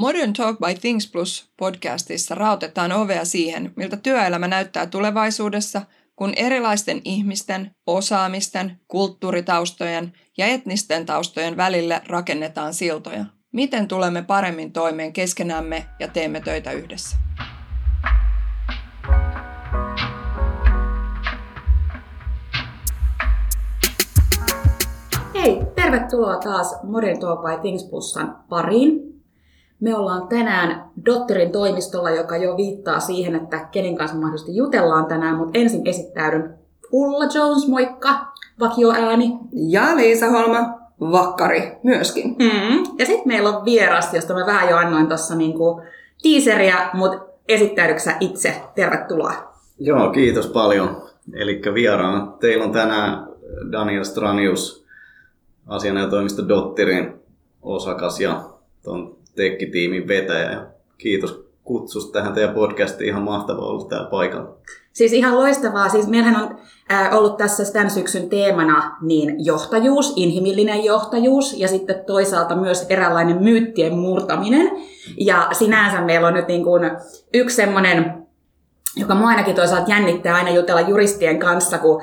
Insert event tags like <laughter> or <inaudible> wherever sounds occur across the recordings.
Modern Talk by Things Plus podcastissa rautetaan ovea siihen, miltä työelämä näyttää tulevaisuudessa, kun erilaisten ihmisten, osaamisten, kulttuuritaustojen ja etnisten taustojen välille rakennetaan siltoja. Miten tulemme paremmin toimeen keskenämme ja teemme töitä yhdessä? Hei, tervetuloa taas Modern Talk by Things Plusan pariin. Me ollaan tänään Dotterin toimistolla, joka jo viittaa siihen, että kenen kanssa mahdollisesti jutellaan tänään, mutta ensin esittäydyn Ulla Jones, moikka, vakioääni. Ja Liisa Holma, vakkari myöskin. Mm. Ja sitten meillä on vieras, josta mä vähän jo annoin tuossa niinku tiiseriä, mutta esittäydyksä itse? Tervetuloa. Joo, kiitos paljon. Eli vieraana teillä on tänään Daniel Stranius, asianajotoimisto Dotterin osakas ja tuon tekkitiimin vetäjä. Ja kiitos kutsusta tähän teidän podcastiin. Ihan mahtavaa olla täällä paikalla. Siis ihan loistavaa. Siis meillähän on ollut tässä tämän syksyn teemana niin johtajuus, inhimillinen johtajuus ja sitten toisaalta myös eräänlainen myyttien murtaminen. Ja sinänsä meillä on nyt niin kuin yksi semmoinen joka mua ainakin toisaalta jännittää aina jutella juristien kanssa, kun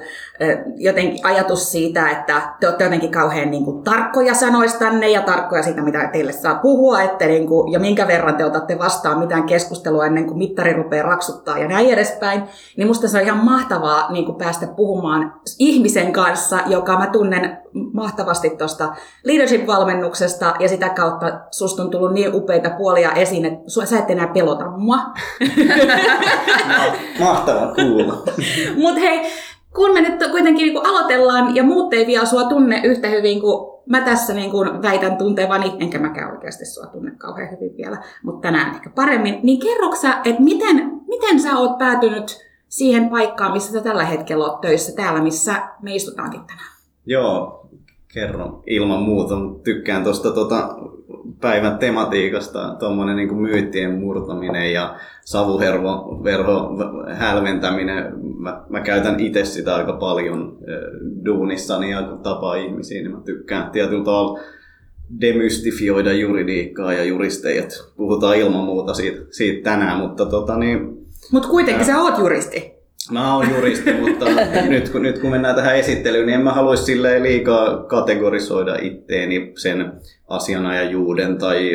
jotenkin ajatus siitä, että te olette jotenkin kauhean niin kuin, tarkkoja sanoistanne ja tarkkoja siitä, mitä teille saa puhua, että, niin kuin, ja minkä verran te otatte vastaan mitään keskustelua ennen kuin mittari rupeaa raksuttaa ja näin edespäin, niin musta se on ihan mahtavaa niin kuin päästä puhumaan ihmisen kanssa, joka mä tunnen mahtavasti tuosta leadership-valmennuksesta ja sitä kautta susta on tullut niin upeita puolia esiin, että sä et enää pelota mua. <laughs> Mahtavaa kuulla. <laughs> Mutta hei, kun me nyt kuitenkin niin kuin aloitellaan ja muut ei vielä sua tunne yhtä hyvin kuin mä tässä niin kuin väitän tuntevani, enkä mäkään oikeasti sua tunne kauhean hyvin vielä, mutta tänään ehkä paremmin, niin kerroksä, että miten, miten sä oot päätynyt siihen paikkaan, missä sä tällä hetkellä oot töissä täällä, missä me istutaankin tänään? Joo, kerron ilman muuta. Tykkään tuosta tota, päivän tematiikasta, tuommoinen niin myyttien murtaminen ja savuhervo verho hälventäminen. Mä, mä käytän itse sitä aika paljon duunissani ja kun tapaa ihmisiä, niin mä tykkään tietyllä tavalla demystifioida juridiikkaa ja juristeja. Puhutaan ilman muuta siitä, siitä tänään, mutta tota niin... Mutta kuitenkin ää, sä oot juristi. Mä oon juristi, mutta nyt, kun, nyt kun mennään tähän esittelyyn, niin en mä haluaisi liikaa kategorisoida itteeni sen asianajajuuden tai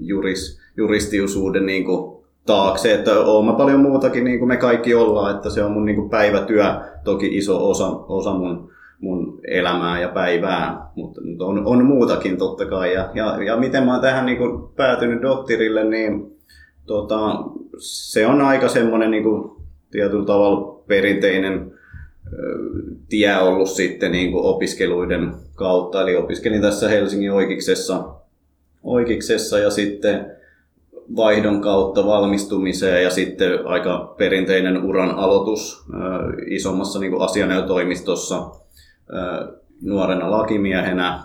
juris, juristiusuuden niin kuin taakse, että oon mä paljon muutakin niin kuin me kaikki ollaan, että se on mun niin kuin päivätyö, toki iso osa, osa mun, mun elämää ja päivää, mutta on, on muutakin totta kai. Ja, ja, ja miten mä oon tähän niin kuin päätynyt Dottirille, niin tota, se on aika semmoinen niin kuin tietyllä tavalla perinteinen tie ollut sitten niin kuin opiskeluiden kautta. Eli opiskelin tässä Helsingin oikeiksessa, oikeiksessa ja sitten vaihdon kautta valmistumiseen ja sitten aika perinteinen uran aloitus isommassa niin asianajotoimistossa nuorena lakimiehenä.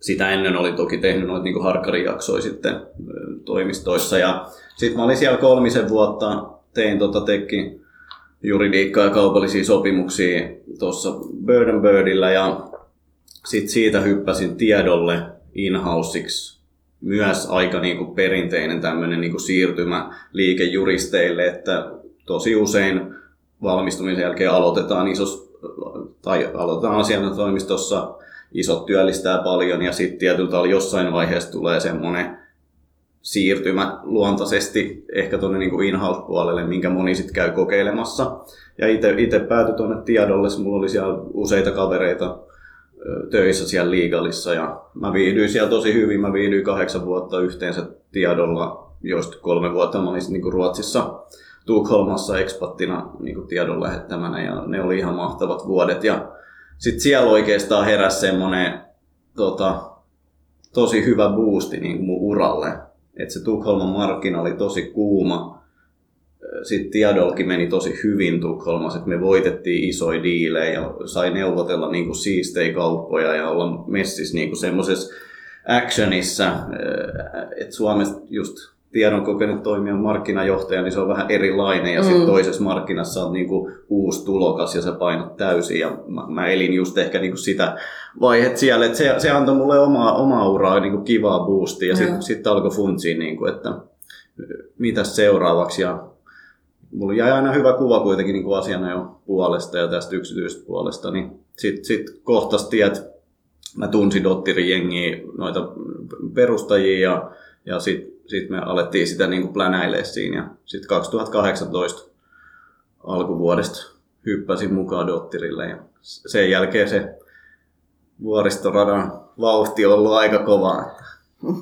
Sitä ennen oli toki tehnyt noita niin harkkarijaksoja sitten toimistoissa ja sitten mä olin siellä kolmisen vuotta tein tota tekki juridiikkaa ja kaupallisia sopimuksia tuossa Bird Birdillä ja sitten siitä hyppäsin tiedolle in-houseiksi myös aika niinku perinteinen tämmöinen niinku siirtymä liikejuristeille, että tosi usein valmistumisen jälkeen aloitetaan isos, tai aloitetaan asiantoimistossa, isot työllistää paljon ja sitten tietyllä jossain vaiheessa tulee semmoinen siirtymä luontaisesti ehkä tuonne niin in-house-puolelle, minkä moni sitten käy kokeilemassa. Ja itse päätyi tuonne tiedolle, mulla oli siellä useita kavereita töissä siellä liigalissa ja mä viihdyin siellä tosi hyvin. Mä viihdyin kahdeksan vuotta yhteensä tiedolla, joista kolme vuotta mä olin niin Ruotsissa Tukholmassa ekspattina niin tiedon lähettämänä ja ne oli ihan mahtavat vuodet. Ja sitten siellä oikeastaan heräsi semmoinen tota, tosi hyvä boosti niin mun uralle että se Tukholman markkina oli tosi kuuma. Sitten Tiadolki meni tosi hyvin Tukholmassa, että me voitettiin isoja diilejä ja sai neuvotella niin kuin siistejä kauppoja ja olla messissä niin semmoisessa actionissa, että Suomessa just tiedon kokenut toimijan markkinajohtaja, niin se on vähän erilainen. Ja mm. sitten toisessa markkinassa on niinku uusi tulokas ja sä painat täysin. Ja mä, mä elin just ehkä niinku sitä vaihetta siellä, että se, se antoi mulle omaa, omaa uraa niinku kivaa boostia. Ja sitten sit alkoi funtsiin, niinku, että mitä seuraavaksi. Ja mulla jäi aina hyvä kuva kuitenkin niin asiana jo puolesta ja tästä yksityisestä puolesta, niin sitten sit kohtas tiet, mä tunsin Dottirin jengiä, noita perustajia ja, ja sitten sit me alettiin sitä niin kuin siinä ja sitten 2018 alkuvuodesta hyppäsin mukaan Dottirille ja sen jälkeen se vuoristoradan vauhti on ollut aika kovaa. <laughs>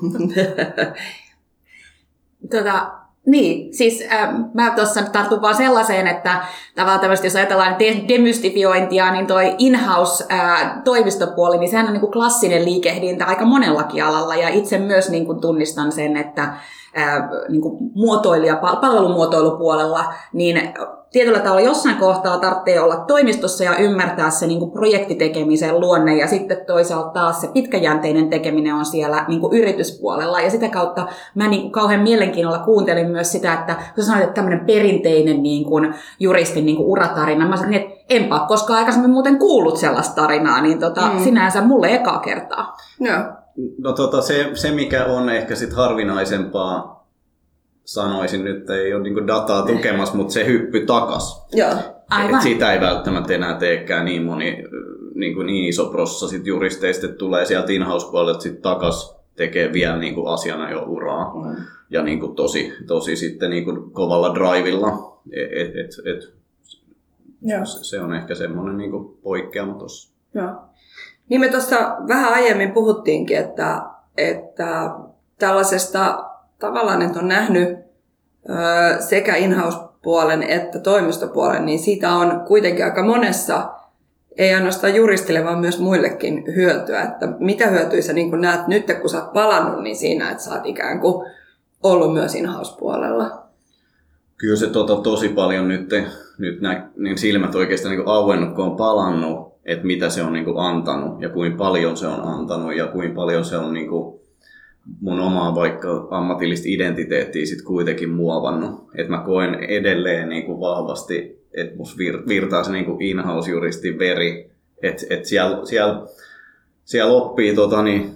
tota, niin, siis äh, mä tuossa tartun vaan sellaiseen, että tavallaan jos ajatellaan de- demystifiointia, niin toi in-house äh, toimistopuoli, niin sehän on niin kuin klassinen liikehdintä aika monellakin alalla, ja itse myös niin kuin tunnistan sen, että äh, niin kuin muotoilija, palvelumuotoilupuolella, niin tietyllä tavalla jossain kohtaa tarvitsee olla toimistossa ja ymmärtää se niin kuin projektitekemisen luonne ja sitten toisaalta taas se pitkäjänteinen tekeminen on siellä niin kuin yrityspuolella ja sitä kautta mä niin kuin kauhean mielenkiinnolla kuuntelin myös sitä, että kun sanoit, että tämmöinen perinteinen niin kuin juristin niin kuin uratarina, mä sanoin, että enpä ole koskaan aikaisemmin muuten kuullut sellaista tarinaa, niin tota, mm. sinänsä mulle ekaa kertaa. Joo. No tota, se, se, mikä on ehkä sit harvinaisempaa sanoisin nyt, ei ole niin dataa tukemassa, mutta se hyppy takas. Joo. Aivan. Et sitä ei välttämättä enää teekään niin moni niin, kuin niin iso prossa sit juristeista, että tulee sieltä in-house-puolelta sit takas tekee vielä niin kuin asiana jo uraa. Mm. Ja niin kuin tosi, tosi sitten niin kuin kovalla drivilla. Et, et, et, Joo. Se on ehkä semmoinen niin kuin poikkeama tuossa. Joo. Niin me tuossa vähän aiemmin puhuttiinkin, että, että tällaisesta tavallaan, että on nähnyt sekä in-house-puolen että toimistopuolen, niin siitä on kuitenkin aika monessa, ei ainoastaan juristille, vaan myös muillekin hyötyä. Että mitä hyötyä sä niin näet nyt, kun sä oot palannut, niin siinä, että sä oot ikään kuin ollut myös in-house-puolella? Kyllä se tota, tosi paljon nyt, nyt nä, niin silmät oikeastaan niin auennut, kun on palannut, että mitä se on niin antanut ja kuinka paljon se on antanut ja kuinka paljon se on niin kuin, mun omaa vaikka ammatillista identiteettiä sit kuitenkin muovannut. Että mä koen edelleen niin kuin vahvasti, että mus vir, virtaa se niin kuin in-house-juristin veri. Että et siellä, siellä, siellä oppii tota, niin,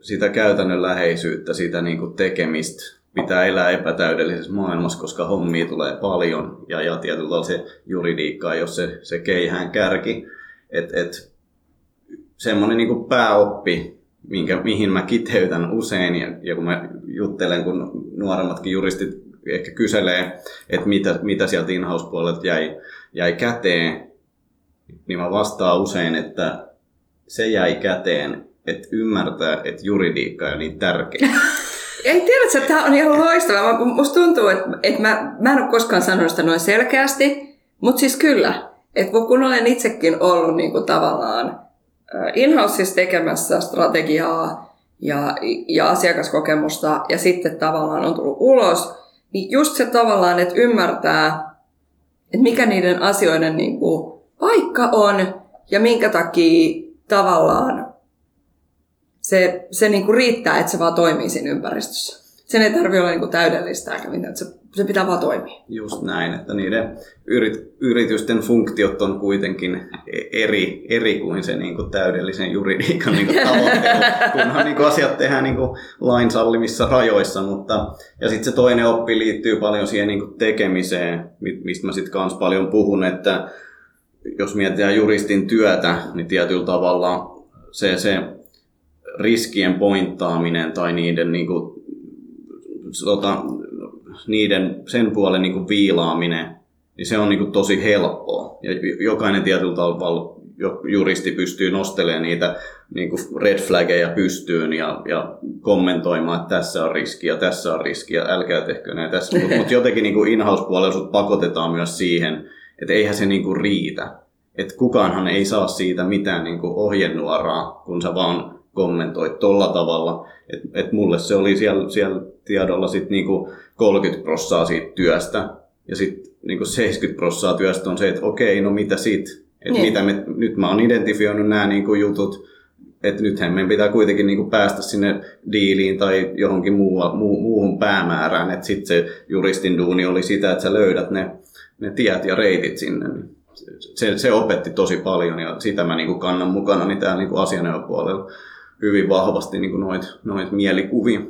sitä käytännönläheisyyttä, sitä niin kuin tekemistä. Pitää elää epätäydellisessä maailmassa, koska hommia tulee paljon ja, ja tietyllä tavalla se juridiikka jos se, se keihään kärki. Et, et, semmoinen niin pääoppi, minkä, mihin mä kiteytän usein ja, ja kun mä juttelen, kun nuoremmatkin juristit ehkä kyselee, että mitä, mitä sieltä in-house-puolelta jäi, jäi käteen, niin mä vastaan usein, että se jäi käteen, että ymmärtää, että juridiikka on niin tärkeä. <laughs> Ei tiedä, että tämä on ihan loistavaa. Musta tuntuu, että, että mä, mä en ole koskaan sanonut sitä noin selkeästi, mutta siis kyllä. Että kun olen itsekin ollut niin kuin tavallaan in tekemässä strategiaa ja, ja asiakaskokemusta ja sitten tavallaan on tullut ulos, niin just se tavallaan, että ymmärtää, että mikä niiden asioiden niin kuin paikka on ja minkä takia tavallaan se, se niin kuin riittää, että se vaan toimii siinä ympäristössä. Sen ei tarvitse olla niin kuin täydellistä eikä mitään, että se se pitää vaan toimia. Just näin, että niiden yrit, yritysten funktiot on kuitenkin e- eri, eri kuin se niin kuin täydellisen juridiikan niin kuin <laughs> tavoittelu, kunhan niin kuin asiat tehdään niin kuin lain sallimissa rajoissa. Mutta, ja sitten se toinen oppi liittyy paljon siihen niin kuin tekemiseen, mistä mä sitten kanssa paljon puhun, että jos mietitään juristin työtä, niin tietyllä tavalla se, se riskien pointtaaminen tai niiden niin kuin, tota, niiden, sen puolen niin kuin viilaaminen, niin se on niin kuin tosi helppoa. Ja jokainen tietyllä tavalla juristi pystyy nostelemaan niitä niin kuin red flaggeja pystyyn ja, ja kommentoimaan, että tässä on riski ja tässä on riski ja älkää tehkö näin tässä. Mutta mut jotenkin niin in-house-puolella pakotetaan myös siihen, että eihän se niin kuin riitä. Että kukaanhan ei saa siitä mitään niin kuin ohjenuoraa, kun sä vaan kommentoit tolla tavalla. Että et mulle se oli siellä, siellä tiedolla sit niinku 30 prossaa siitä työstä. Ja sitten niinku 70 prossaa työstä on se, että okei, no mitä sit? Et niin. mitä me, nyt mä oon identifioinut nämä niinku jutut, että nythän meidän pitää kuitenkin niin kuin päästä sinne diiliin tai johonkin muu, muu, muuhun päämäärään, että sitten se juristin duuni oli sitä, että sä löydät ne, ne tiet ja reitit sinne. Se, se opetti tosi paljon ja sitä mä niin kuin kannan mukana niin täällä niin asianajopuolella hyvin vahvasti niin noita noit mielikuvia.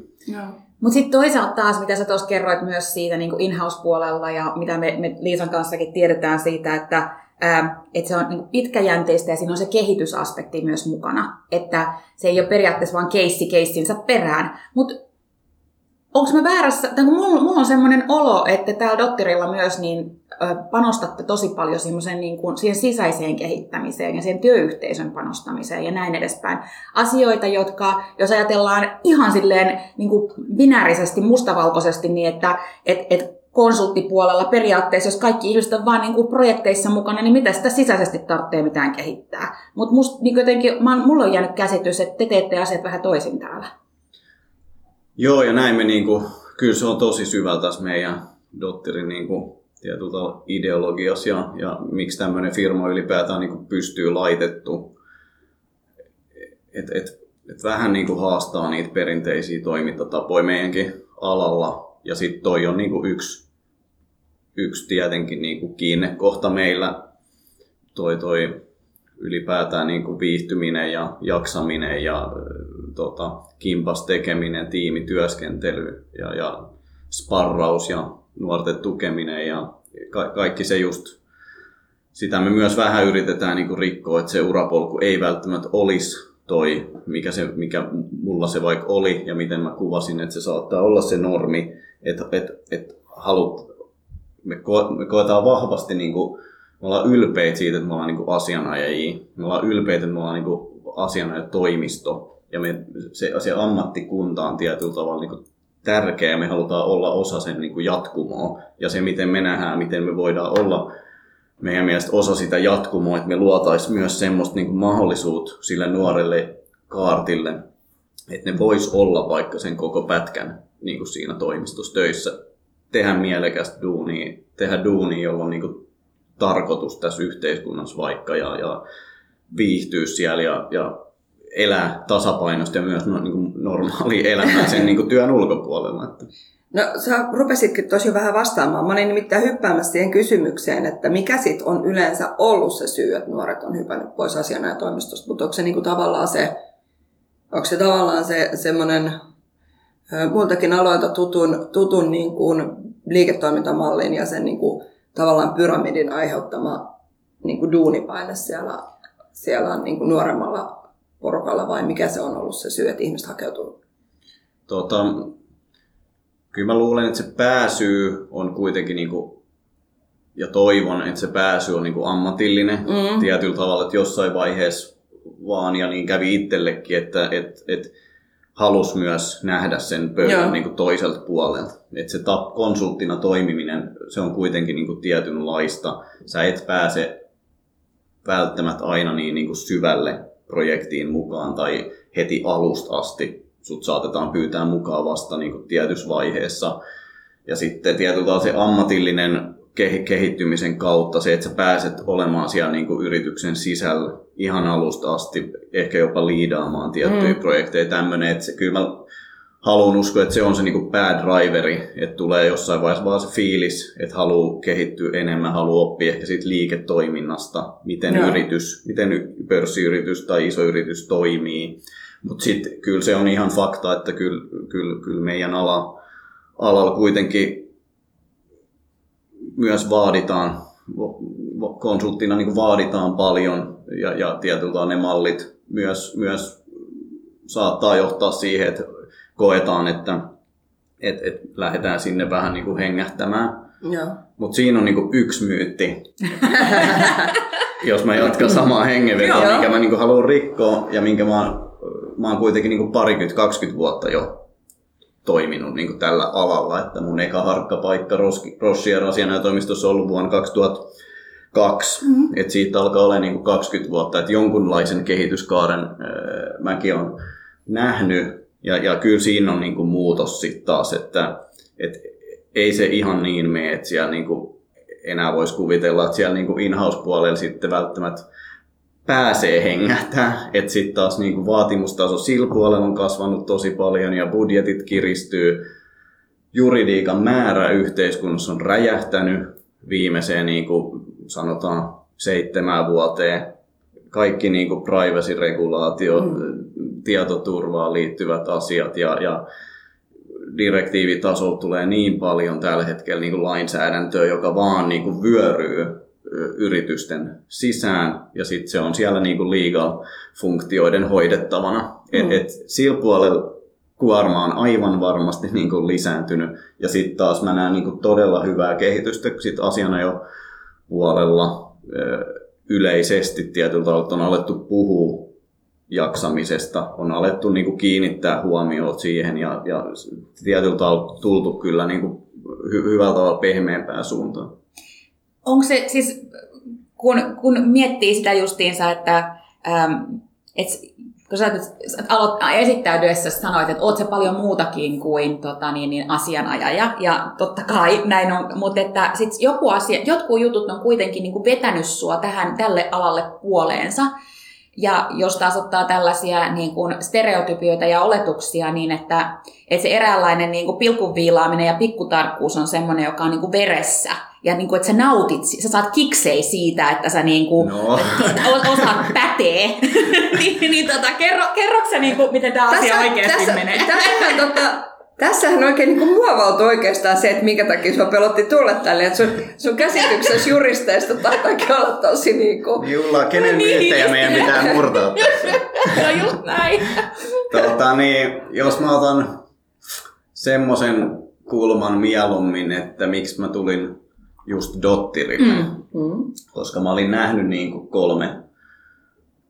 Mutta sitten toisaalta taas, mitä sä tuossa kerroit myös siitä niin in-house-puolella ja mitä me, me Liisan kanssakin tiedetään siitä, että ää, että se on niin pitkäjänteistä ja siinä on se kehitysaspekti myös mukana. Että se ei ole periaatteessa vain keissi keissinsä perään. Mutta onko mä väärässä, tai mulla, mulla on semmoinen olo, että täällä Dotterilla myös niin panostatte tosi paljon niin kuin, siihen sisäiseen kehittämiseen ja siihen työyhteisön panostamiseen ja näin edespäin. Asioita, jotka, jos ajatellaan ihan silleen niin kuin binäärisesti, mustavalkoisesti, niin että et, et konsulttipuolella periaatteessa, jos kaikki ihmiset on vain niin kuin projekteissa mukana, niin mitä sitä sisäisesti tarvitsee mitään kehittää. Mutta niin mulla on jäänyt käsitys, että te teette asiat vähän toisin täällä. Joo, ja näin me niinku, kyllä se on tosi syvällä tässä meidän Dotterin niinku, tietyllä ideologiassa ja, ja miksi tämmöinen firma ylipäätään niinku pystyy laitettu. Et, et, et vähän niinku haastaa niitä perinteisiä toimintatapoja meidänkin alalla. Ja sitten toi on niinku yksi, yksi tietenkin niinku kiinnekohta meillä, toi, toi ylipäätään niinku viihtyminen ja jaksaminen ja tota, kimpas tekeminen, tiimityöskentely ja, ja sparraus ja nuorten tukeminen ja ka- kaikki se just, sitä me myös vähän yritetään niin rikkoa, että se urapolku ei välttämättä olisi toi, mikä, se, mikä mulla se vaikka oli ja miten mä kuvasin, että se saattaa olla se normi, että et, et halut, me, ko- me koetaan vahvasti, niin kuin, me ollaan ylpeitä siitä, että me ollaan niin asianajajia, me ollaan ylpeitä, että me ollaan niin asianajatoimisto, ja me, se, se ammattikunta on tietyllä tavalla niin kuin tärkeä ja me halutaan olla osa sen niin kuin jatkumoa. Ja se, miten me nähdään, miten me voidaan olla meidän mielestä osa sitä jatkumoa, että me luotaisiin myös semmoista niin kuin mahdollisuutta sille nuorelle kaartille, että ne vois olla vaikka sen koko pätkän niin kuin siinä toimistossa töissä, tehdä mielekästä duunia, tehdä duunia, jolla on niin kuin tarkoitus tässä yhteiskunnassa vaikka ja, ja viihtyä siellä ja, ja elää tasapainosta ja myös no, niin normaali elämää sen niin kuin työn ulkopuolella. Että. No sä rupesitkin tosi vähän vastaamaan. Mä olin nimittäin hyppäämässä siihen kysymykseen, että mikä sit on yleensä ollut se syy, että nuoret on hypännyt pois asiana ja toimistosta, mutta onko se niin kuin tavallaan se, onko se tavallaan se semmoinen muiltakin aloilta tutun, tutun niin kuin liiketoimintamallin ja sen niin kuin, tavallaan pyramidin aiheuttama niin kuin duunipaine siellä, siellä niin kuin nuoremmalla porukalla vai mikä se on ollut se syy, että ihmiset hakeutuu? Tota, kyllä mä luulen, että se pääsy on kuitenkin niin kuin, ja toivon, että se pääsy on niin kuin ammatillinen mm. tietyllä tavalla, että jossain vaiheessa vaan ja niin kävi itsellekin, että et, et halus myös nähdä sen pöydän niin kuin toiselta puolelta. Että se tap, konsulttina toimiminen, se on kuitenkin niin kuin tietynlaista. Sä et pääse välttämättä aina niin, niin kuin syvälle projektiin mukaan tai heti alusta asti sut saatetaan pyytää mukaan vasta niin kuin tietyssä vaiheessa. Ja sitten tietyllä se ammatillinen kehittymisen kautta se, että sä pääset olemaan siellä niin kuin yrityksen sisällä ihan alusta asti, ehkä jopa liidaamaan tiettyjä mm. projekteja tämmöinen, että se, kyllä mä haluan uskoa, että se on se niin bad driveri, että tulee jossain vaiheessa vaan se fiilis, että haluaa kehittyä enemmän, haluaa oppia ehkä siitä liiketoiminnasta, miten no. yritys, miten pörssiyritys tai iso yritys toimii. Mutta sitten kyllä se on ihan fakta, että kyllä, kyllä, kyllä meidän ala, alalla kuitenkin myös vaaditaan, konsulttina niin vaaditaan paljon ja, ja tietyllä ne mallit myös, myös saattaa johtaa siihen, että koetaan, että et, et lähdetään sinne vähän niin kuin hengähtämään. Mutta siinä on niin kuin yksi myytti. <laughs> Jos mä jatkan samaa hengenvetoa, minkä mä niin kuin haluan rikkoa ja minkä mä oon, mä oon kuitenkin niin kuin parikymmentä, 20 vuotta jo toiminut niin kuin tällä alalla. Että mun eka harkkapaikka Rossier asianajotoimistossa on ollut vuonna 2002. Mm-hmm. Et siitä alkaa olla niin kuin 20 vuotta, että jonkunlaisen kehityskaaren äh, mäkin on nähnyt. Ja, ja kyllä siinä on niin kuin muutos sitten taas, että et ei se ihan niin mene, että siellä niin kuin enää voisi kuvitella, että siellä niin in-house-puolella sitten välttämättä pääsee hengähtää. Että sitten taas niin kuin vaatimustaso sillä puolella on kasvanut tosi paljon ja budjetit kiristyy. Juridiikan määrä yhteiskunnassa on räjähtänyt viimeiseen niin kuin sanotaan seitsemään vuoteen. Kaikki niin kuin privacy-regulaatio, mm. Tietoturvaan liittyvät asiat ja, ja direktiivitasolla tulee niin paljon tällä hetkellä niin kuin lainsäädäntöä, joka vaan niin kuin vyöryy yritysten sisään ja sitten se on siellä niin kuin legal-funktioiden hoidettavana. Mm. Et, et sillä puolella kuorma on aivan varmasti niin kuin lisääntynyt ja sitten taas mä näen niin kuin todella hyvää kehitystä sit asiana jo puolella yleisesti tietyllä tavalla on alettu puhua jaksamisesta, on alettu niin kuin kiinnittää huomioon siihen ja, ja tietyllä tavalla tultu kyllä niin kuin hy- hyvällä tavalla pehmeämpään suuntaan. Onko se siis, kun, kun miettii sitä justiinsa, että ähm, et, kun sä aloit esittäytyessä sanoit, että oot se paljon muutakin kuin tota, niin, niin asianajaja, ja totta kai näin on, mutta että sit joku asia, jotkut jutut on kuitenkin niin kuin vetänyt sua tähän, tälle alalle puoleensa, ja jos taas ottaa tällaisia niin kuin stereotypioita ja oletuksia, niin että, että se eräänlainen niin kuin pilkunviilaaminen ja pikkutarkkuus on semmoinen, joka on niin kuin veressä. Ja niin kuin, että sä nautit, sä saat kiksei siitä, että sä niin kuin, no. <laughs> osaat pätee. <laughs> niin, niin tota, kerro, kerro sä niin kuin, miten tämä asia oikeasti tässä, menee? Tässähän, tota, tässähän oikein niin muovautui oikeastaan se, että minkä takia sua pelotti tulla tälle. Että sun, sun käsityksessä <laughs> juristeista taitaakin olla tosi niin kuin... Julla, kenen niin. myyttejä meidän pitää murtaa tässä? <laughs> no just näin. tota, niin, jos mä otan semmoisen kulman mieluummin, että miksi mä tulin just Dottirille. Mm. Mm. Koska mä olin nähnyt niin kuin kolme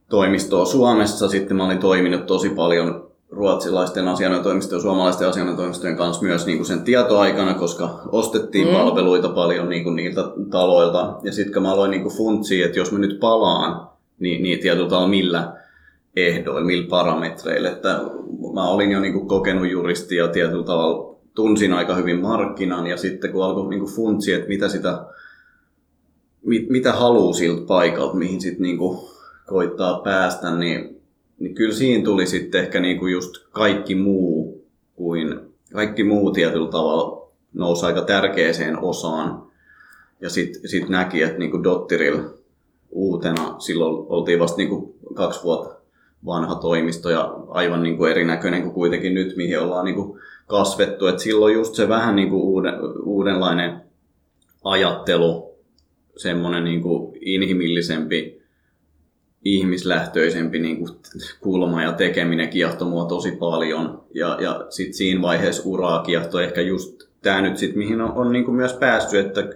toimistoa Suomessa. Sitten mä olin toiminut tosi paljon ruotsilaisten asianajotoimistojen ja suomalaisten asianajotoimistojen kanssa myös niin kuin sen tietoaikana, koska ostettiin mm. palveluita paljon niin kuin niiltä taloilta. Ja sitten kun mä aloin niin kuin funtsia, että jos mä nyt palaan, niin, niin tietyllä tavalla millä ehdoilla, millä parametreilla. Että mä olin jo niin kuin kokenut juristia ja tietyllä tavalla tunsin aika hyvin markkinan ja sitten kun alkoi niin funtsia, että mitä sitä mit, mitä haluaa siltä paikalta, mihin sitten niin koittaa päästä, niin, niin kyllä siinä tuli sitten ehkä niin kuin just kaikki muu kuin kaikki muu tietyllä tavalla nousi aika tärkeäseen osaan. Ja sitten sit näki, että niin Dottirilla uutena, silloin oltiin vasta niin kuin kaksi vuotta vanha toimisto ja aivan niin kuin erinäköinen kuin kuitenkin nyt, mihin ollaan niin kuin kasvettu. Et silloin just se vähän niin kuin uuden, uudenlainen ajattelu, semmoinen niin kuin inhimillisempi, ihmislähtöisempi niin kuin kulma ja tekeminen kiehtoi mua tosi paljon. Ja, ja sitten siinä vaiheessa uraa kiehtoi ehkä just tämä nyt sitten, mihin on, on niin kuin myös päässyt, että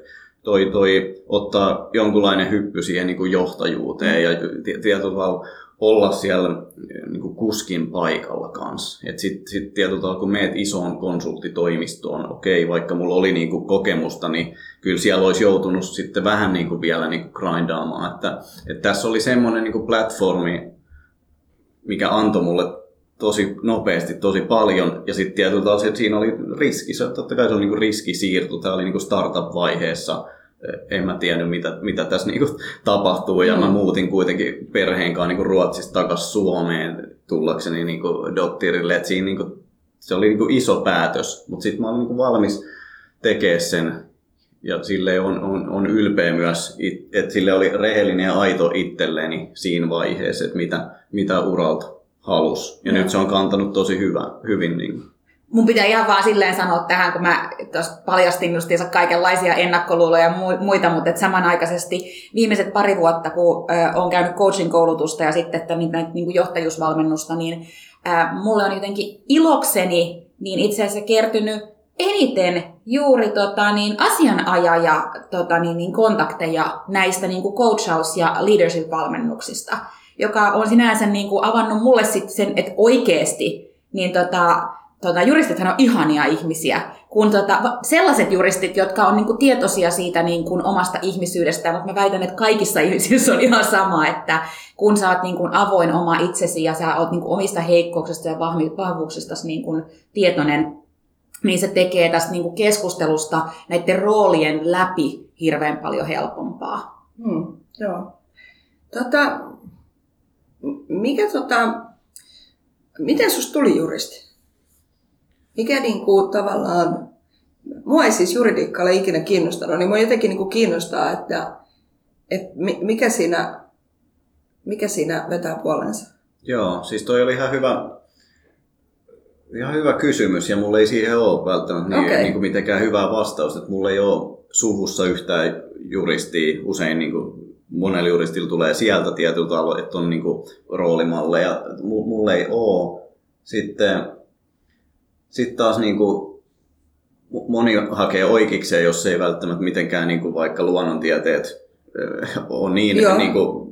toi, toi ottaa jonkunlainen hyppy siihen niin kuin johtajuuteen ja tietyllä tavalla olla siellä niin kuin kuskin paikalla kanssa. Sitten sit tietyllä tavalla, kun meet isoon konsulttitoimistoon, okei, vaikka mulla oli niin kuin kokemusta, niin kyllä siellä olisi joutunut sitten vähän niin kuin vielä niin kuin grindaamaan. Että, että tässä oli semmoinen niin kuin platformi, mikä antoi mulle tosi nopeasti tosi paljon. Ja sitten tietyllä tavalla että siinä oli riski. Se, totta kai se oli niin kuin riski siirto. Tämä oli niin kuin startup-vaiheessa en mä tiennyt, mitä, mitä tässä niinku tapahtuu. Ja mm. mä muutin kuitenkin perheen kanssa niinku Ruotsista takaisin Suomeen tullakseni niinku Dottirille. Et siinä niinku, se oli niinku iso päätös, mutta sitten mä olin niinku valmis tekemään sen. Ja sille on, on, on ylpeä myös, että sille oli rehellinen ja aito itselleni siinä vaiheessa, että mitä, mitä uralta halus. Ja mm. nyt se on kantanut tosi hyvä, hyvin. Niin mun pitää ihan vaan silleen sanoa tähän, kun mä paljastin justiinsa kaikenlaisia ennakkoluuloja ja muita, mutta et samanaikaisesti viimeiset pari vuotta, kun olen käynyt coaching-koulutusta ja sitten että näitä niin johtajuusvalmennusta, niin ää, mulle on jotenkin ilokseni niin itse asiassa kertynyt eniten juuri tota, niin, asianajaja tota, niin, niin, kontakteja näistä niin kuin coachaus- ja leadership-valmennuksista, joka on sinänsä niin kuin, avannut mulle sitten sen, että oikeasti niin tota, tota, juristithan on ihania ihmisiä, kun tota, sellaiset juristit, jotka on niinku tietoisia siitä niinku omasta ihmisyydestä, mutta mä väitän, että kaikissa <laughs> ihmisissä on ihan sama, että kun sä oot niinku avoin oma itsesi ja sä oot niinku omista heikkouksista ja vahvuuksista niinku tietoinen, niin se tekee tästä niinku keskustelusta näiden roolien läpi hirveän paljon helpompaa. Hmm, joo. Tota, mikä tota, miten susta tuli juristi? Mikä niin kuin, tavallaan, mua ei siis juridiikka ole ikinä kiinnostanut, niin mua jotenkin niin kuin kiinnostaa, että, että mikä siinä, mikä siinä vetää puolensa? Joo, siis toi oli ihan hyvä, ihan hyvä kysymys ja mulla ei siihen ole välttämättä niin, okay. niin kuin mitenkään hyvää vastausta. Että mulla ei ole suvussa yhtään juristia. Usein niin kuin monella juristilla tulee sieltä tietyltä alueelta, että on niin kuin roolimalleja. Mulla ei ole. Sitten, sitten taas niin kuin moni hakee oikeikseen, jos ei välttämättä mitenkään niin kuin vaikka luonnontieteet on niin, niin kuin,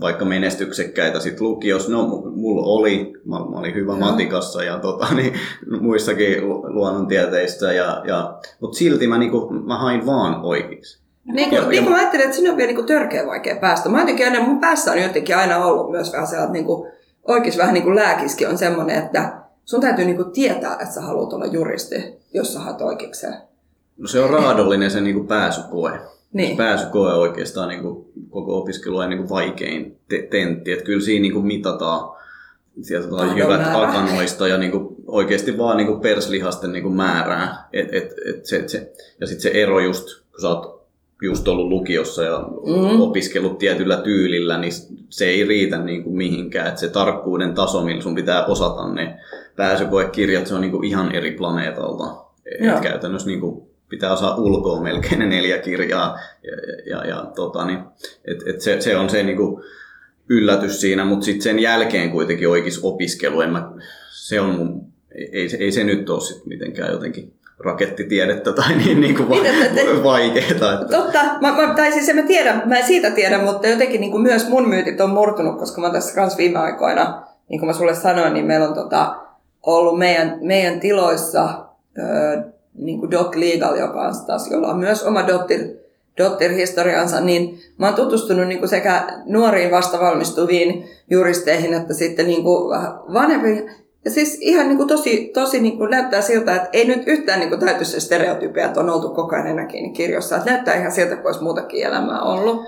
vaikka menestyksekkäitä sit lukiossa. No, mulla oli, mä, mä olin hyvä Joo. matikassa ja tota, niin, muissakin luonnontieteissä, ja, ja, mutta silti mä, niin kuin, mä hain vaan oikeiksi. Niin kuin, ja, niin kuin mä ajattelin, että sinne on vielä niin kuin törkeä vaikea päästä. Mä jotenkin aina, mun päässä on jotenkin aina ollut myös vähän sellainen, niin kuin, oikeus vähän niin kuin lääkiskin on semmoinen, että sun täytyy niin kuin tietää, että sä haluat olla juristi, jos sä haet oikeikseen. No se on raadollinen se niin kuin pääsykoe. Niin. Pääsykoe on oikeastaan niin kuin, koko opiskelujen niin kuin vaikein te- tentti. Että kyllä siinä niin kuin mitataan sieltä tulee jyvät akanoista ja niin kuin oikeasti vaan niin kuin perslihasten niin kuin määrää. Et, et, et se, se, ja sitten se ero just, kun sä oot just ollut lukiossa ja mm. opiskellut tietyllä tyylillä, niin se ei riitä niin kuin mihinkään. Et se tarkkuuden taso, millä sun pitää osata ne pääsykoekirjat, se on niin kuin ihan eri planeetalta. Et käytännössä niin kuin pitää osaa ulkoa melkein ne neljä kirjaa. Ja, ja, ja tota, niin, et, et se, se, on se niin kuin yllätys siinä, mutta sitten sen jälkeen kuitenkin oikeis opiskelu, en mä, se on mun, ei, ei se nyt ole sit mitenkään jotenkin rakettitiedettä tai niin, niin kuin va- vaikeaa. Että... Totta, mä, mä, tai siis en mä tiedä, mä en siitä tiedä, mutta jotenkin niin kuin myös mun myytit on murtunut, koska mä tässä kanssa viime aikoina, niin kuin mä sulle sanoin, niin meillä on tota, ollut meidän, meidän tiloissa öö, niin kuin Doc Legal, joka on taas, jolla on myös oma dottir, dottir-historiansa, niin mä oon tutustunut niin kuin sekä nuoriin vastavalmistuviin juristeihin että sitten niin kuin vanhempiin. Ja siis ihan niin kuin tosi, tosi niin kuin näyttää siltä, että ei nyt yhtään niin kuin täyty se stereotypia, että on oltu koko ajan enäkin kirjossa. Että näyttää ihan siltä, kuin olisi muutakin elämää ollut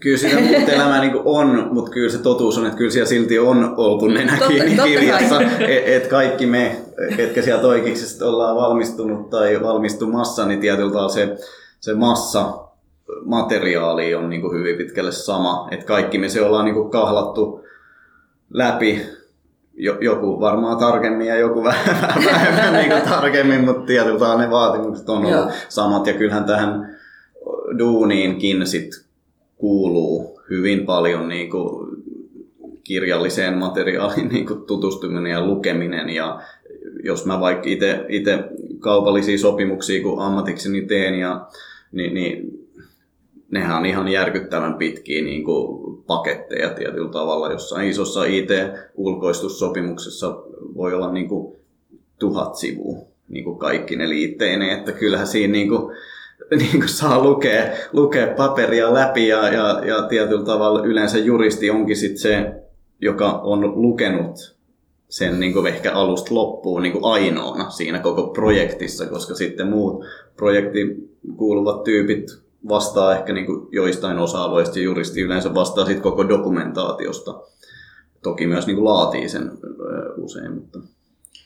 kyllä sitä <laughs> muuta elämää niin on, mutta kyllä se totuus on, että kyllä siellä silti on oltu nenä kiinni kirjassa. Että et kaikki me, ketkä sieltä oikeiksi ollaan valmistunut tai valmistumassa, niin tietyllä se, se massa materiaali on niin kuin hyvin pitkälle sama. Että kaikki me se ollaan niin kuin kahlattu läpi joku varmaan tarkemmin ja joku <laughs> vähän vähemmän niin tarkemmin, mutta tietyllä ne vaatimukset on ollut samat. Ja kyllähän tähän duuniinkin sit kuuluu hyvin paljon niin kuin kirjalliseen materiaaliin niin kuin tutustuminen ja lukeminen. Ja jos mä vaikka itse kaupallisia sopimuksia kun ammatikseni teen, ja, niin, niin nehän on ihan järkyttävän pitkiä niin kuin paketteja tietyllä tavalla. Jossain isossa IT-ulkoistussopimuksessa voi olla niin kuin tuhat sivua niin kuin kaikki ne liitteineen, että kyllähän siinä niin kuin, <laughs> niin kuin saa lukea, lukea paperia läpi ja, ja, ja tietyllä tavalla yleensä juristi onkin sit se, joka on lukenut sen niin kuin ehkä alusta loppuun niin kuin ainoana siinä koko projektissa, koska sitten muut projektiin kuuluvat tyypit vastaa ehkä niin kuin joistain osa-alueista ja juristi yleensä vastaa sitten koko dokumentaatiosta. Toki myös niin kuin laatii sen usein, mutta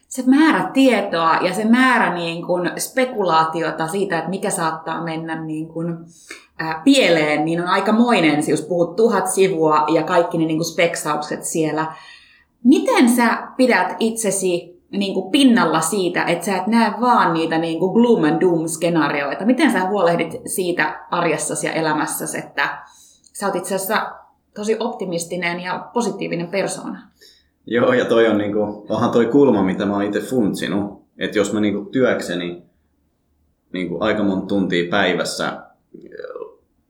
se määrä tietoa ja se määrä niin kuin spekulaatiota siitä, että mikä saattaa mennä niin kuin, pieleen, niin on aikamoinen. Siis jos puhut tuhat sivua ja kaikki ne niin kuin speksaukset siellä. Miten sä pidät itsesi niin kuin pinnalla siitä, että sä et näe vaan niitä niin kuin gloom and doom skenaarioita? Miten sä huolehdit siitä arjessasi ja elämässäsi, että sä oot itse asiassa tosi optimistinen ja positiivinen persoona? Joo, ja toi on niinku, onhan toi kulma, mitä mä oon itse funtsinut. Että jos mä niinku työkseni niinku aika monta tuntia päivässä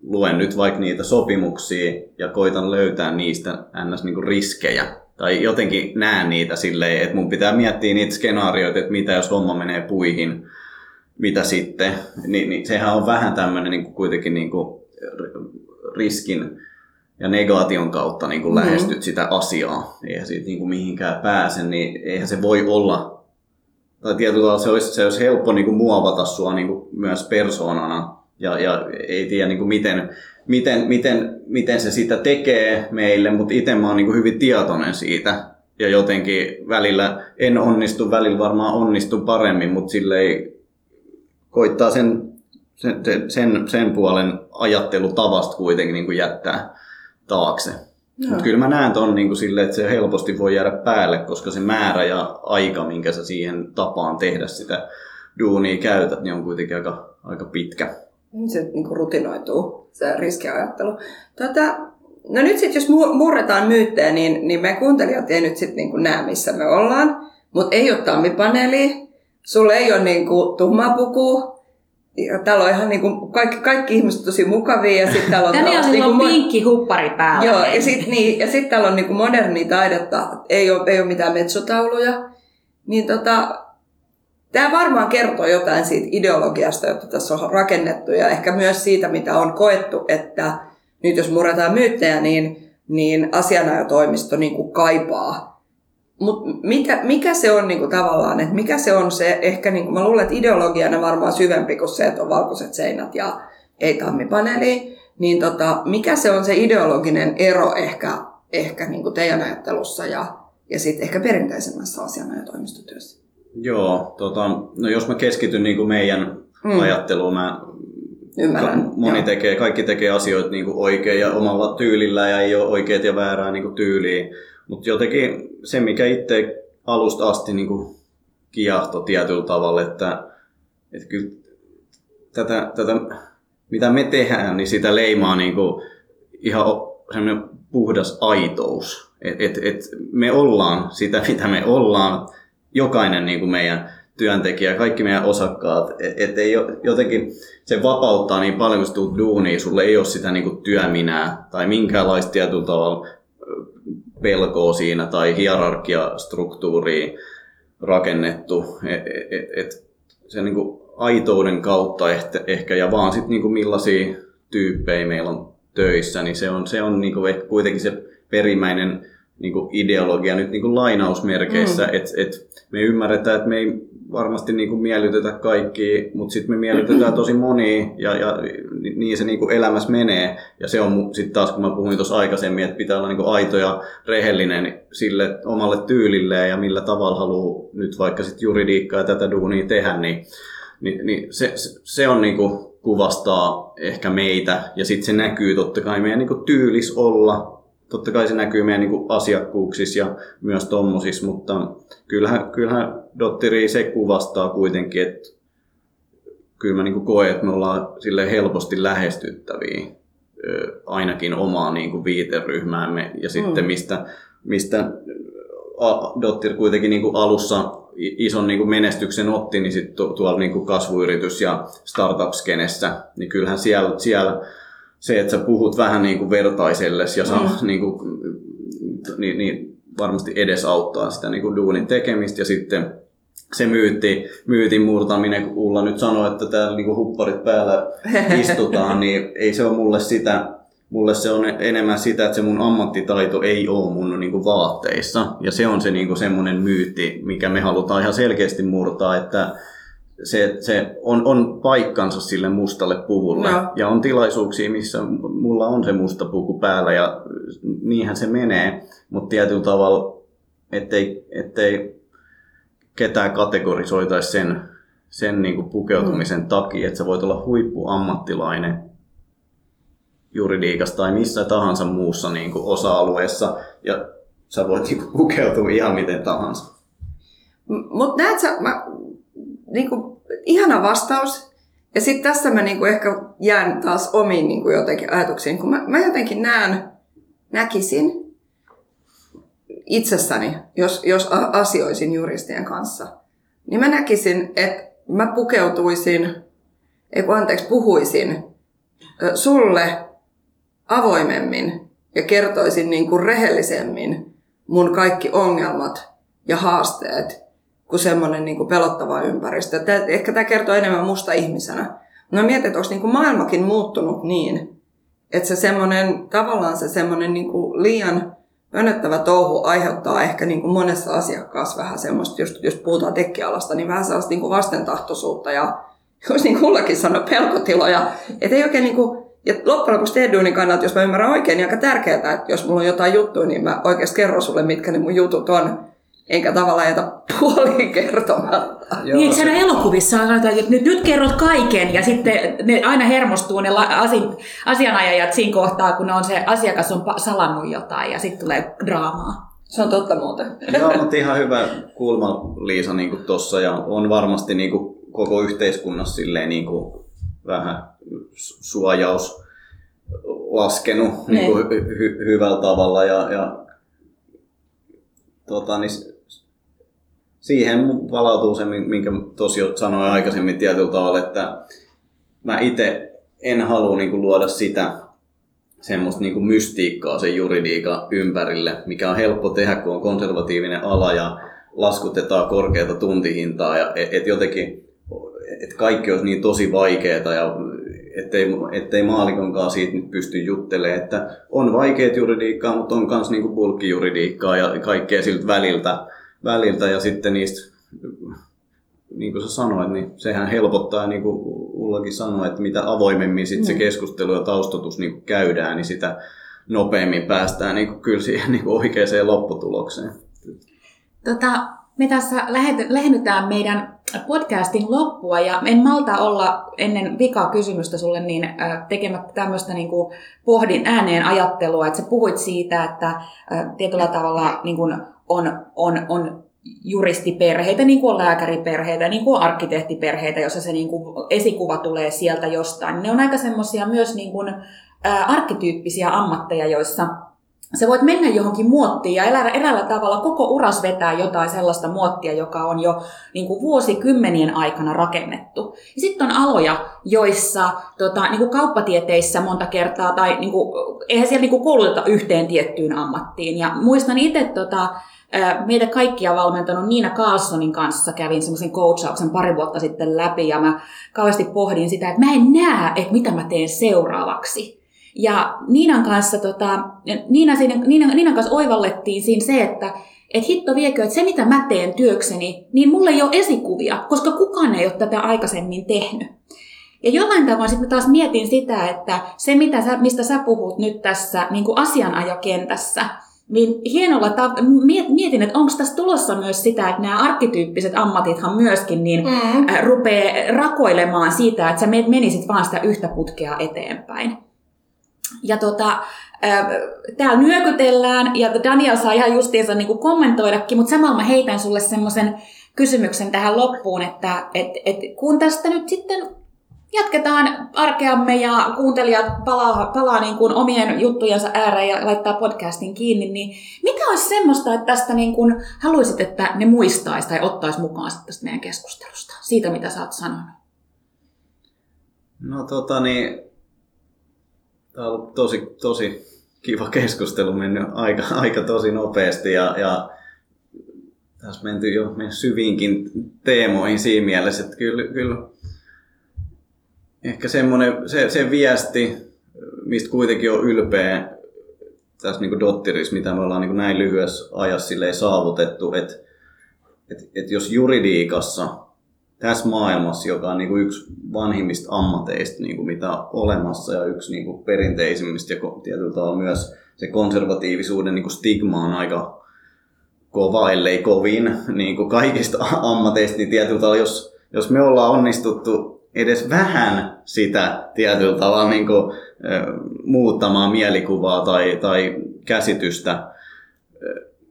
luen nyt vaikka niitä sopimuksia ja koitan löytää niistä ns. Niinku riskejä. Tai jotenkin näen niitä silleen, että mun pitää miettiä niitä skenaarioita, että mitä jos homma menee puihin, mitä sitten. Ni, niin sehän on vähän tämmöinen niin kuitenkin niin kuin riskin ja negaation kautta niin kuin mm-hmm. lähestyt sitä asiaa, eihän siitä niin kuin mihinkään pääse, niin eihän se voi olla, tai tietyllä tavalla se olisi, se olisi helppo niin kuin muovata sua niin kuin myös persoonana, ja, ja ei tiedä niin kuin miten, miten, miten, miten se sitä tekee meille, mutta itse mä oon niin hyvin tietoinen siitä. Ja jotenkin välillä en onnistu, välillä varmaan onnistu paremmin, mutta sille ei koittaa sen, sen, sen, sen puolen ajattelutavasta kuitenkin niin kuin jättää taakse. Mutta kyllä mä näen ton niin kuin sille, että se helposti voi jäädä päälle, koska se määrä ja aika, minkä sä siihen tapaan tehdä sitä duunia käytät, niin on kuitenkin aika, aika pitkä. Se niin kuin rutinoituu, se riskiajattelu. Tota, no nyt sitten, jos murretaan myyttejä, niin, niin me kuuntelijat ei nyt sitten niin näe, missä me ollaan. Mutta ei ole tammipaneelia, sulla ei ole niin kuin tumma puku, ja täällä on ihan niin kuin, kaikki, kaikki ihmiset tosi mukavia. Ja sitten täällä on <laughs> Danielilla niin on pinkki huppari päällä. Joo, ja sitten niin, ja sit täällä on niin kuin modernia taidetta, ei ole, ei ole mitään metsotauluja. Niin tota, tämä varmaan kertoo jotain siitä ideologiasta, jota tässä on rakennettu, ja ehkä myös siitä, mitä on koettu, että nyt jos murretaan myyttejä, niin, niin asianajotoimisto niin kuin kaipaa mutta mikä, mikä se on niinku tavallaan, että mikä se on se, ehkä niinku, mä luulen, että ideologiana varmaan syvempi kuin se, että on valkoiset seinät ja ei tammipaneeli, niin tota, mikä se on se ideologinen ero ehkä, ehkä niinku teidän ajattelussa ja, ja sitten ehkä perinteisemmässä asiana ja toimistotyössä? Joo, tota, no jos mä keskityn niinku meidän mm. ajatteluun, mä Ymmärrän. Moni joo. tekee, kaikki tekee asioita niin oikein ja omalla tyylillä ja ei ole oikeat ja väärää niin tyyliä. Mutta jotenkin se, mikä itse alusta asti niin kuin kiahto tietyllä tavalla, että, että kyllä tätä, tätä, mitä me tehdään, niin sitä leimaa niin kuin ihan semmoinen puhdas aitous. Et, et, et me ollaan sitä, mitä me ollaan, jokainen niin kuin meidän työntekijä, kaikki meidän osakkaat, että et jotenkin se vapauttaa niin paljon, kun tulet duuniin, sulle ei ole sitä niin kuin työminää tai minkäänlaista tietyllä tavalla pelkoa siinä tai hierarkiastruktuuria rakennettu. Et, et, et se niin kuin aitouden kautta ehkä, ehkä ja vaan sitten niin millaisia tyyppejä meillä on töissä, niin se on, se on niin kuin kuitenkin se perimmäinen niin kuin ideologia nyt niin kuin lainausmerkeissä, mm. että et me ymmärretään, että me ei varmasti niin kuin miellytetä kaikki, mutta sitten me miellytetään tosi monia ja, ja niin se niin kuin elämässä menee. Ja se on sitten taas, kun mä puhuin tuossa aikaisemmin, että pitää olla niin kuin aito ja rehellinen sille omalle tyylilleen ja millä tavalla haluaa nyt vaikka sitten juridiikkaa ja tätä duunia tehdä, niin, niin, niin se, se on niin kuin kuvastaa ehkä meitä ja sitten se näkyy totta kai meidän niin kuin tyylis olla totta kai se näkyy meidän niin asiakkuuksissa ja myös tommosissa, mutta kyllähän, kyllähän Dotteri se kuvastaa kuitenkin, että kyllä mä niin koen, että me ollaan sille helposti lähestyttäviä ainakin omaa niin kuin viiteryhmäämme ja sitten mm. mistä, mistä Dottir kuitenkin niin kuin alussa ison niin kuin menestyksen otti, niin sitten tuolla niin kuin kasvuyritys- ja startup-skenessä, niin kyllähän siellä, siellä se, että sä puhut vähän niin kuin vertaiselles ja saa, mm. niin, kuin, niin, niin varmasti edesauttaa sitä niin kuin duunin tekemistä ja sitten se myytti, myytin murtaminen, kun Ulla nyt sanoi, että täällä niin hupparit päällä <laughs> istutaan, niin ei se ole mulle sitä, mulle se on enemmän sitä, että se mun ammattitaito ei ole mun niin kuin vaatteissa. Ja se on se niin kuin semmoinen myytti, mikä me halutaan ihan selkeästi murtaa, että se, se on, on paikkansa sille mustalle puvulle. No. Ja on tilaisuuksia, missä mulla on se musta puku päällä ja niinhän se menee. Mutta tietyllä tavalla, ettei, ettei ketään kategorisoitaisi sen, sen niin kuin pukeutumisen mm. takia, että sä voit olla huippuammattilainen juridiikassa tai missä tahansa muussa niin kuin osa-alueessa ja sä voit niin kuin, pukeutua ihan miten tahansa. Mutta näet sä, mä niin kuin, ihana vastaus. Ja sitten tässä mä niin kuin ehkä jään taas omiin niin kuin jotenkin ajatuksiin, kun mä, mä jotenkin näen, näkisin itsessäni, jos, jos asioisin juristien kanssa, niin mä näkisin, että mä pukeutuisin, ei kun anteeksi, puhuisin sulle avoimemmin ja kertoisin niin kuin rehellisemmin mun kaikki ongelmat ja haasteet kuin semmoinen niin kuin pelottava ympäristö. Tää, ehkä tämä kertoo enemmän musta ihmisenä. No mietin, että onko niin kuin maailmakin muuttunut niin, että se semmoinen, tavallaan se semmoinen niin kuin liian pönöttävä touhu aiheuttaa ehkä niin kuin monessa asiakkaassa vähän semmoista, jos, jos puhutaan tekkialasta, niin vähän sellaista <laughs> niin kuin vastentahtoisuutta ja jos niin kullakin sanoo pelkotiloja, että ei oikein niin kuin, Ja loppujen lopuksi tehdyn kannalta, jos mä ymmärrän oikein, niin aika tärkeää, että jos mulla on jotain juttuja, niin mä oikeasti kerron sulle, mitkä ne mun jutut on. Enkä tavallaan jätä <laughs> puoliin kertomatta. Joo, niin, se... elokuvissa on että nyt, nyt kerrot kaiken ja sitten ne aina hermostuu ne asi, asianajajat siinä kohtaa, kun on se asiakas on salannut jotain ja sitten tulee draamaa. Se on totta muuten. Joo, <laughs> mutta ihan hyvä kulma Liisa niin tuossa ja on varmasti niin kuin, koko yhteiskunnassa silleen, niin kuin, vähän suojaus laskenut niin kuin, hy, hy, hyvällä tavalla ja, ja tota, niin siihen palautuu se, minkä tosi sanoin aikaisemmin tietyllä tavalla, että mä itse en halua niin kuin, luoda sitä semmoista niin kuin mystiikkaa sen juridiikan ympärille, mikä on helppo tehdä, kun on konservatiivinen ala ja laskutetaan korkeata tuntihintaa ja et, et jotenkin et kaikki olisi niin tosi vaikeaa ja ettei, ettei maalikonkaan siitä nyt pysty juttelemaan, että on vaikeat juridiikkaa, mutta on myös niin bulkkijuridiikkaa ja kaikkea siltä väliltä, väliltä ja sitten niistä, niin kuin sä sanoit, niin sehän helpottaa, niin kuin Ullakin sanoi, että mitä avoimemmin sit se mm. keskustelu ja taustatus niin käydään, niin sitä nopeammin päästään niin kuin kyllä siihen niin kuin oikeaan lopputulokseen. Tota, me tässä lähennytään meidän podcastin loppua ja en malta olla ennen vikaa kysymystä sulle niin tekemättä tämmöistä niin kuin pohdin ääneen ajattelua, että sä puhuit siitä, että tietyllä tavalla niin kuin on, on, on juristiperheitä, niin kuin on lääkäriperheitä, niin kuin on arkkitehtiperheitä, jossa se niin kuin esikuva tulee sieltä jostain. Ne on aika semmoisia myös niin kuin, ä, arkkityyppisiä ammatteja, joissa sä voit mennä johonkin muottiin ja elää eräällä tavalla koko uras vetää jotain sellaista muottia, joka on jo niin kuin vuosikymmenien aikana rakennettu. Ja sitten on aloja, joissa tota, niin kuin kauppatieteissä monta kertaa, tai niin kuin, eihän siellä niin kuin kouluteta yhteen tiettyyn ammattiin. Ja muistan itse tota, meitä kaikkia valmentanut Niina Carlsonin kanssa kävin semmoisen coachauksen pari vuotta sitten läpi ja mä kauheasti pohdin sitä, että mä en näe, että mitä mä teen seuraavaksi. Ja Niinan kanssa, tota, Niina, Niina, Niinan kanssa oivallettiin siinä se, että et hitto viekö, että se mitä mä teen työkseni, niin mulle ei ole esikuvia, koska kukaan ei ole tätä aikaisemmin tehnyt. Ja jollain tavoin sitten taas mietin sitä, että se mitä sä, mistä sä puhut nyt tässä niin kuin asianajakentässä, niin hienolla ta- mietin, että onko tässä tulossa myös sitä, että nämä arkkityyppiset ammatithan myöskin niin mm. rupeaa rakoilemaan siitä, että sä menisit vaan sitä yhtä putkea eteenpäin. Ja tota, täällä nyökytellään, ja Daniel saa ihan justiinsa niin kuin kommentoidakin, mutta samalla mä heitän sulle semmoisen kysymyksen tähän loppuun, että et, et, kun tästä nyt sitten jatketaan arkeamme ja kuuntelijat palaa, palaa niin kuin omien juttujensa ääreen ja laittaa podcastin kiinni, niin mikä olisi semmoista, että tästä niin kuin haluaisit, että ne muistaisi tai ottaisi mukaan tästä meidän keskustelusta, siitä mitä sä oot sanonut? No tota niin, tämä on ollut tosi, tosi kiva keskustelu, mennyt aika, aika tosi nopeasti ja, ja tässä menty jo syviinkin teemoihin siinä mielessä, että kyllä, kyllä ehkä semmoinen, se, se viesti, mistä kuitenkin on ylpeä tässä niin dotterissa, mitä me ollaan niin näin lyhyessä ajassa saavutettu, että että että jos juridiikassa tässä maailmassa, joka on niin kuin yksi vanhimmista ammateista, niin kuin mitä on olemassa ja yksi niin kuin perinteisimmistä ja tietyllä tavalla myös se konservatiivisuuden niin kuin stigma on aika kova, ellei kovin niin kuin kaikista <laughs> ammateista, niin tietyllä tavalla, jos, jos me ollaan onnistuttu edes vähän sitä tietyllä tavalla niin kuin, muuttamaan mielikuvaa tai, tai käsitystä,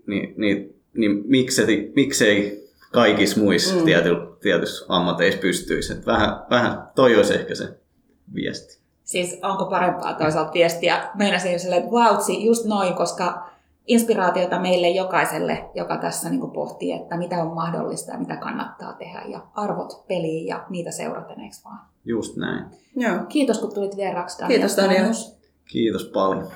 niin, niin, niin miksei, miksei kaikissa muissa mm. tiety, tietyissä ammateissa pystyisi. Että vähän, vähän toi olisi ehkä se viesti. Siis onko parempaa toisaalta viestiä? Meinasin sille, että vautsi, just noin, koska inspiraatiota meille jokaiselle, joka tässä niin pohtii, että mitä on mahdollista ja mitä kannattaa tehdä ja arvot peliin ja niitä seuraten, eikö vaan? Just näin. Joo. Kiitos kun tulit vieraksi Daniel. Kiitos Daniel. Kiitos paljon.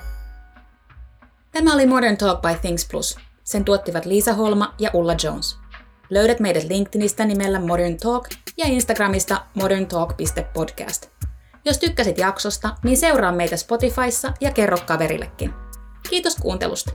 Tämä oli Modern Talk by Things Plus. Sen tuottivat Liisa Holma ja Ulla Jones. Löydät meidät LinkedInistä nimellä Modern Talk ja Instagramista moderntalk.podcast. Jos tykkäsit jaksosta, niin seuraa meitä Spotifyssa ja kerro kaverillekin. Kiitos kuuntelusta.